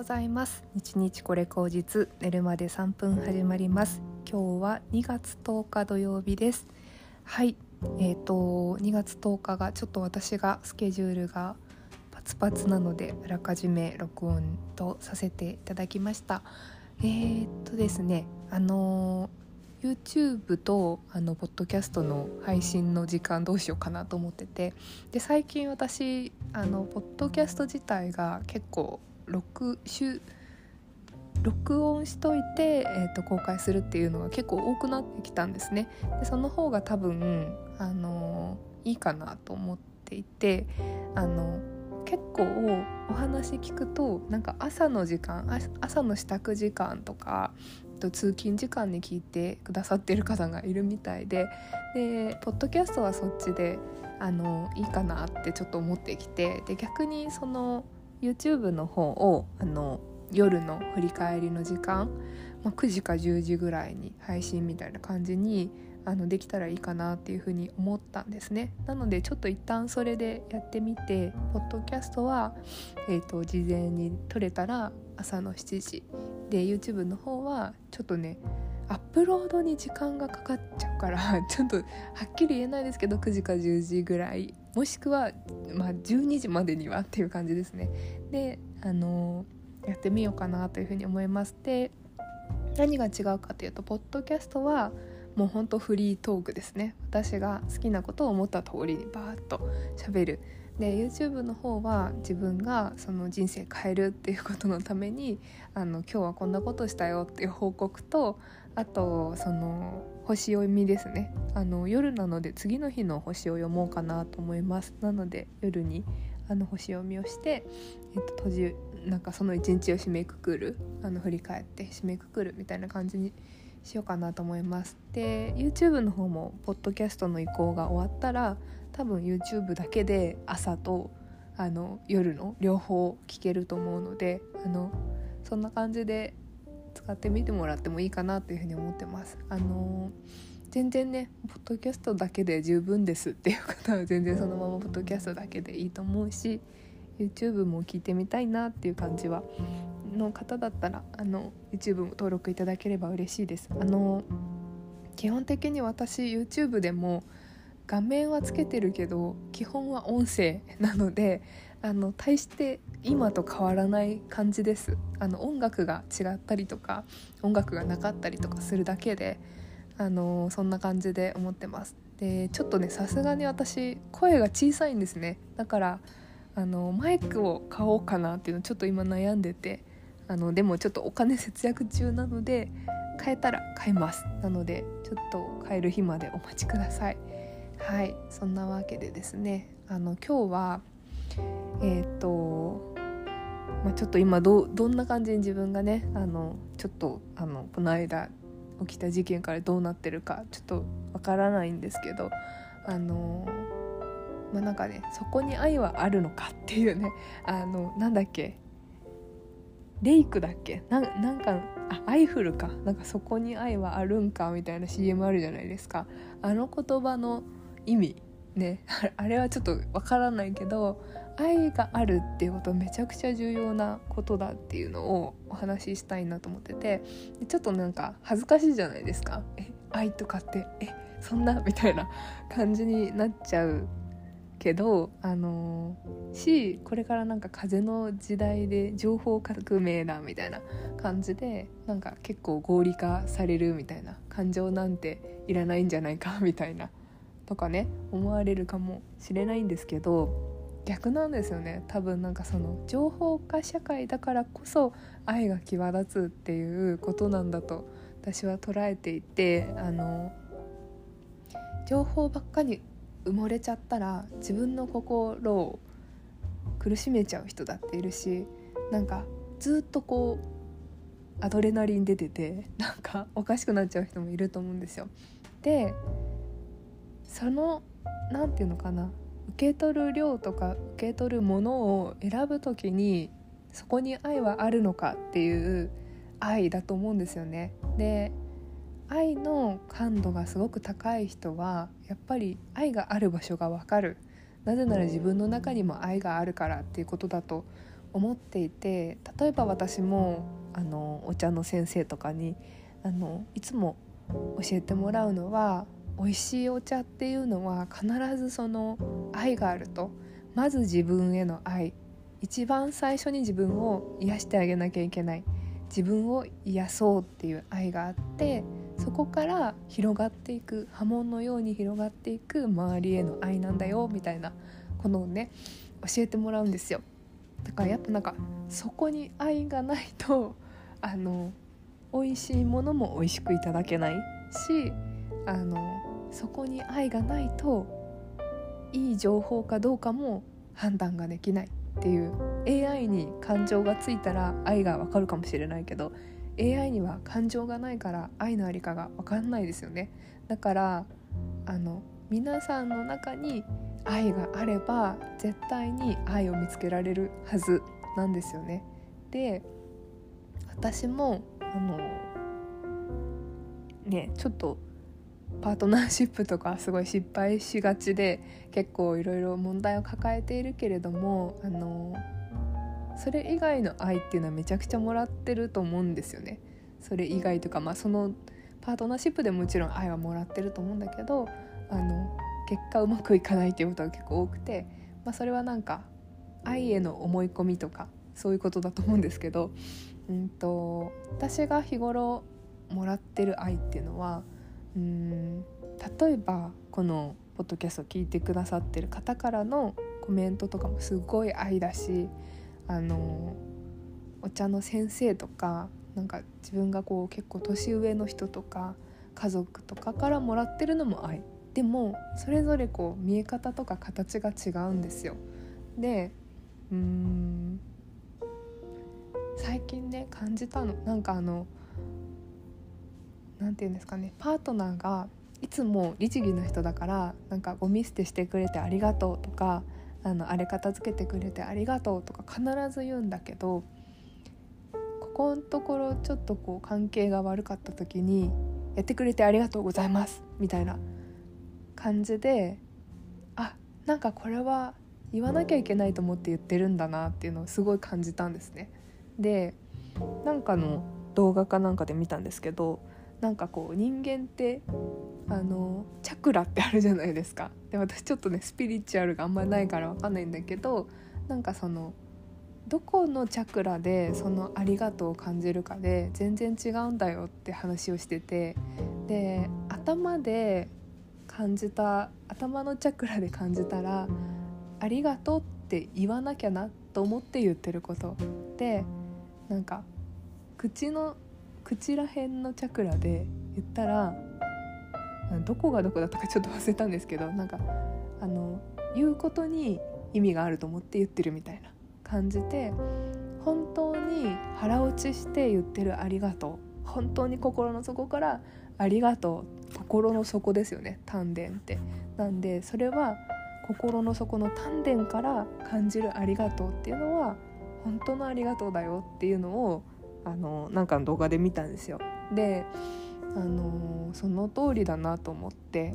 ございます。日日これ口実寝るまで3分始まります。今日は2月10日土曜日です。はい。えーと2月10日がちょっと私がスケジュールがパツパツなのであらかじめ録音とさせていただきました。えー、っとですねあの YouTube とあのポッドキャストの配信の時間どうしようかなと思ってて。で最近私あのポッドキャスト自体が結構録週録音しといて、えー、と公開するっていうのが結構多くなってきたんですね。でその方が多分あのいいかなと思っていてあの結構お話聞くとなんか朝の時間朝の支度時間とかと通勤時間に聞いてくださってる方がいるみたいででポッドキャストはそっちであのいいかなってちょっと思ってきてで逆にその YouTube の方をあの夜の振り返りの時間、まあ、9時か10時ぐらいに配信みたいな感じにあのできたらいいかなっていうふうに思ったんですね。なのでちょっと一旦それでやってみてポッドキャストは、えーと、事前に撮れたら朝の7時で YouTube の方はちょっとねアップロードに時間がかかっちゃうから ちょっとはっきり言えないですけど9時か10時ぐらいもしくは、まあ、12時までにはっていう感じですね。であの、やってみようかなというふうに思いますで何が違うかというとポッドキャストはもうほんとフリートークですね。私が好きなことを思った通りにバーッと喋る。で YouTube の方は自分がその人生変えるっていうことのためにあの今日はこんなことしたよっていう報告とあとその星読みですね。あの夜なので次の日の星を読もうかなと思います。なので夜にあの星読みをして、えっと、閉じなんかその一日を締めくくるあの振り返って締めくくるみたいな感じにしようかなと思います。で YouTube の方もポッドキャストの移行が終わったら多分 YouTube だけで朝とあの夜の両方聞けると思うのであのそんな感じで使ってみてもらってもいいかなというふうに思ってます。あの全然ねポッドキャストだけで十分ですっていう方は全然そのままポッドキャストだけでいいと思うし YouTube も聞いてみたいなっていう感じはの方だったらあの YouTube も登録いただければ嬉しいですあの基本的に私 YouTube でも画面はつけてるけど基本は音声なのであの対して今と変わらない感じです。あの音楽が違ったりとか音楽がなかったりとかするだけであのそんな感じで思ってます。でちょっとねさすがに私声が小さいんですね。だからあのマイクを買おうかなっていうのちょっと今悩んでてあのでもちょっとお金節約中なので買えたら買います。なのでちょっと買える日までお待ちください。はいそんなわけでですね。あの今日はえっ、ー、とまあ、ちょっと今どどんな感じに自分がねあのちょっとあのこの間起きた事件からどうなってるかちょっとわからないんですけどあのまあなんかねそこに愛はあるのかっていうねあのなんだっけレイクだっけななんかあアイフルかなんかそこに愛はあるんかみたいな CM あるじゃないですか。あの言葉の意味ねあれはちょっとわからないけど愛があるっていうことめちゃくちゃ重要なことだっていうのをお話ししたいなと思っててちょっとなんか恥ずかしいじゃないですか。え愛とかってえそんな？みたいな感じになっちゃうけどあのしこれからなんか風の時代で情報革命だみたいな感じでなんか結構合理化されるみたいな感情なんていらないんじゃないかみたいなとかね思われるかもしれないんですけど逆なんですよね多分なんかその情報化社会だからこそ愛が際立つっていうことなんだと私は捉えていてあの情報ばっかり埋もれちゃったら自分の心を苦しめちゃう人だっているしなんかずっとこうアドレナリン出ててなんかおかしくなっちゃう人もいると思うんですよ。でその何て言うのかな受け取る量とか受け取るものを選ぶ時にそこに愛はあるのかっていう愛だと思うんですよね。で愛の感度がすごく高い人はやっぱり愛がある場所がわかるなぜなら自分の中にも愛があるからっていうことだと思っていて例えば私もあのお茶の先生とかにあのいつも教えてもらうのは美味しいお茶っていうのは必ずその愛があるとまず自分への愛。一番最初に自分を癒してあげなきゃいけない。自分を癒そうっていう愛があってそこから広がっていく波紋のように広がっていく周りへの愛なんだよみたいなこのをね教えてもらうんですよ。だからやっぱなんかそこに愛がないとあの美味しいものも美味しくいただけないしあのそこに愛がないといい情報かどうかも判断ができないっていう。AI に感情がついたら愛がわかるかもしれないけど AI には感情がないから愛のありかが分かんないですよね。だからあの皆さんの中に愛があれば絶対に愛を見つけられるはずなんですよね。で私もあのねちょっとパートナーシップとかすごい失敗しがちで結構いろいろ問題を抱えているけれどもあのそれ以外の愛っていうのはめちゃくちゃもらってると思うんですよね。それ以外とか、まあ、そのパートナーシップでもちろん愛はもらってると思うんだけどあの結果うまくいかないっていうことが結構多くて、まあ、それはなんか愛への思い込みとかそういうことだと思うんですけど、うんと私が日頃もらってる愛っていうのはうん。例えばこのポッドキャストを聞いてくださってる方からのコメントとかもすごい愛だしあのお茶の先生とかなんか自分がこう結構年上の人とか家族とかからもらってるのも愛。でもそれぞれこう見え方とか形が違うんですよ。でうーん。最近ね感じたの。なんかあの何て言うんですかねパートナーがいつも律儀な人だからなんかゴミ捨てしてくれてありがとうとかあのあれ片付けてくれてありがとうとか必ず言うんだけどここのところちょっとこう関係が悪かった時に「やってくれてありがとうございます」みたいな感じであなんかこれは言わなきゃいけないと思って言ってるんだなっていうのをすごい感じたんですね。でなんかの動画かなんかで見たんですけどなんかこう人間ってあのチャクラってあるじゃないですか。で私ちょっとねスピリチュアルがあんまりないから分かんないんだけどなんかそのどこのチャクラでそのありがとうを感じるかで全然違うんだよって話をしててで頭で感じた頭のチャクラで感じたら「ありがとう」って言わなきゃなと思って言ってること。でなんか口の口ら辺のチャクラで言ったらどこがどこだったかちょっと忘れたんですけどなんかあの言うことに意味があると思って言ってるみたいな感じで本当に腹落ちして言ってる「ありがとう」本当に心の底から「ありがとう」心の底ですよね丹田って。なんでそれは心の底の丹田から感じる「ありがとう」っていうのは本当のありがとうだよっていうのをあのなんかの動画で見たんですよ。であのその通りだなと思って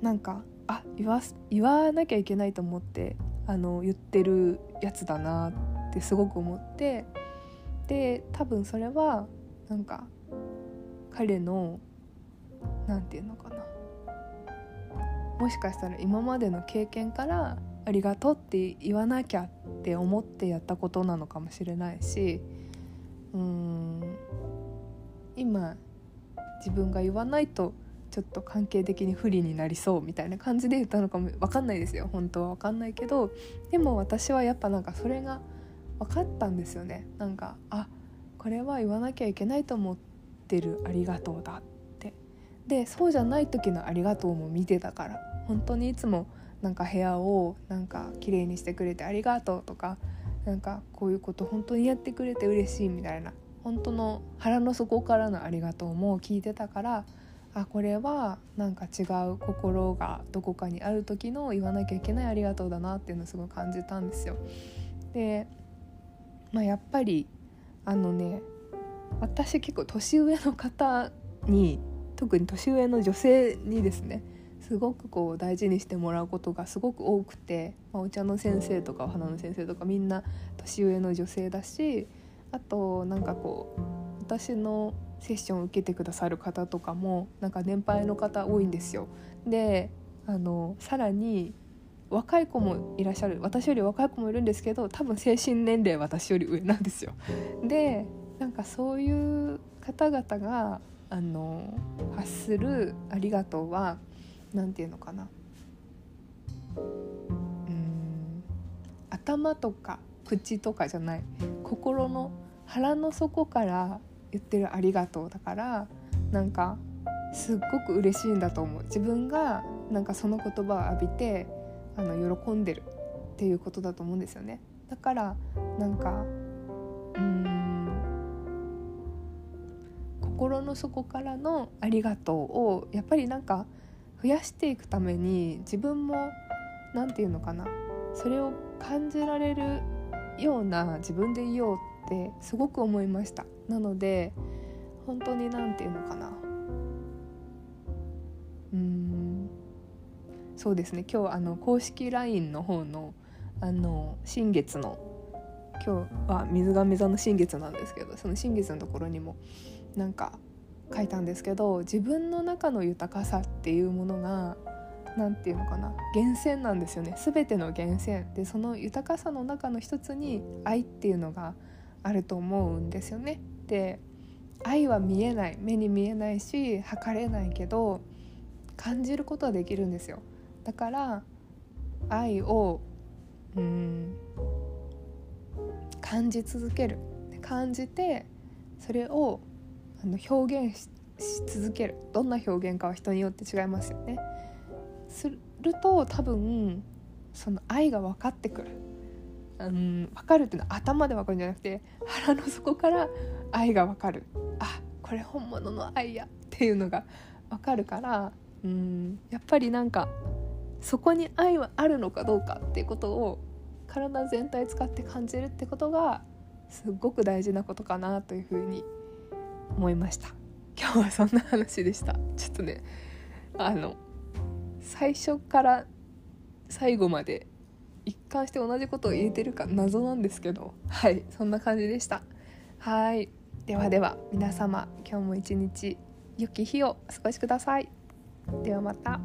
なんかあ言わ言わなきゃいけないと思ってあの言ってるやつだなってすごく思ってで多分それはなんか彼の何て言うのかなもしかしたら今までの経験から「ありがとう」って言わなきゃって思ってやったことなのかもしれないしうん。今自分が言わないとちょっと関係的に不利になりそうみたいな感じで言ったのかも分かんないですよ。本当は分かんないけどでも私はやっぱなんかそれが分かったんですよね。なんかあこれは言わなきゃいけないと思ってるありがとうだって。でそうじゃない時のありがとうも見てたから。本当にいつもなんか部屋をなんか綺麗にしてくれてありがとうとかなんかこういうこと本当にやってくれて嬉しいみたいな本当の腹の底からのありがとうも聞いてたからあこれはなんか違う心がどこかにある時の言わなきゃいけないありがとうだなっていうのをすごい感じたんですよ。で、まあ、やっぱりあのね私結構年上の方に特に年上の女性にですねすごくこう大事にしてもらうことがすごく多くて、まあ、お茶の先生とかお花の先生とかみんな年上の女性だしあとなんかこう私のセッションを受けてくださる方とかもなんか年配の方多いんですよ。であのさらに若い子もいらっしゃる私より若い子もいるんですけど多分精神年齢私より上なんですよ。でなんかそういう方々があの発する「ありがとうは」何て言うのかな。うん。頭とか口とかじゃない。心の腹の底から言ってる「ありがとう」だからなんかすっごく嬉しいんだと思う。自分がなんかその言葉を浴びてあの喜んでるっていうことだと思うんですよね。だからなんかうん。心の底からの「ありがとう」をやっぱりなんか増やしていくために自分も何て言うのかなそれを感じられるような自分でいようってすごく思いました。なので本当に何て言うのかな。うん。そうですね。今日あの公式 LINE の方のあの新月の今日は水亀座の新月なんですけどその新月のところにもなんか書いたんですけど自分の中の豊かさっていうものが何て言うのかな源泉なんですよね全ての源泉でその豊かさの中の一つに愛っていうのがあると思うんですよね。で愛は見えない目に見えないし測れないけど感じることはできるんですよ。だから愛をうん感じ続ける感じてそれをあの表現し続けるどんな表現かは人によって違いますよね。すると多分その愛が分かってくる。うん、分かるっていうのは頭で分かるんじゃなくて腹の底から愛が分かるあこれ本物の愛やっていうのが分かるからうんやっぱりなんかそこに愛はあるのかどうかっていうことを体全体使って感じるってことがすっごく大事なことかなというふうに思いました。今日はそんな話でした。ちょっとねあの最初から最後まで一貫して同じことを言えてるか謎なんですけどはいそんな感じでした。はいではでは皆様今日も一日良き日をお過ごしください。ではまた。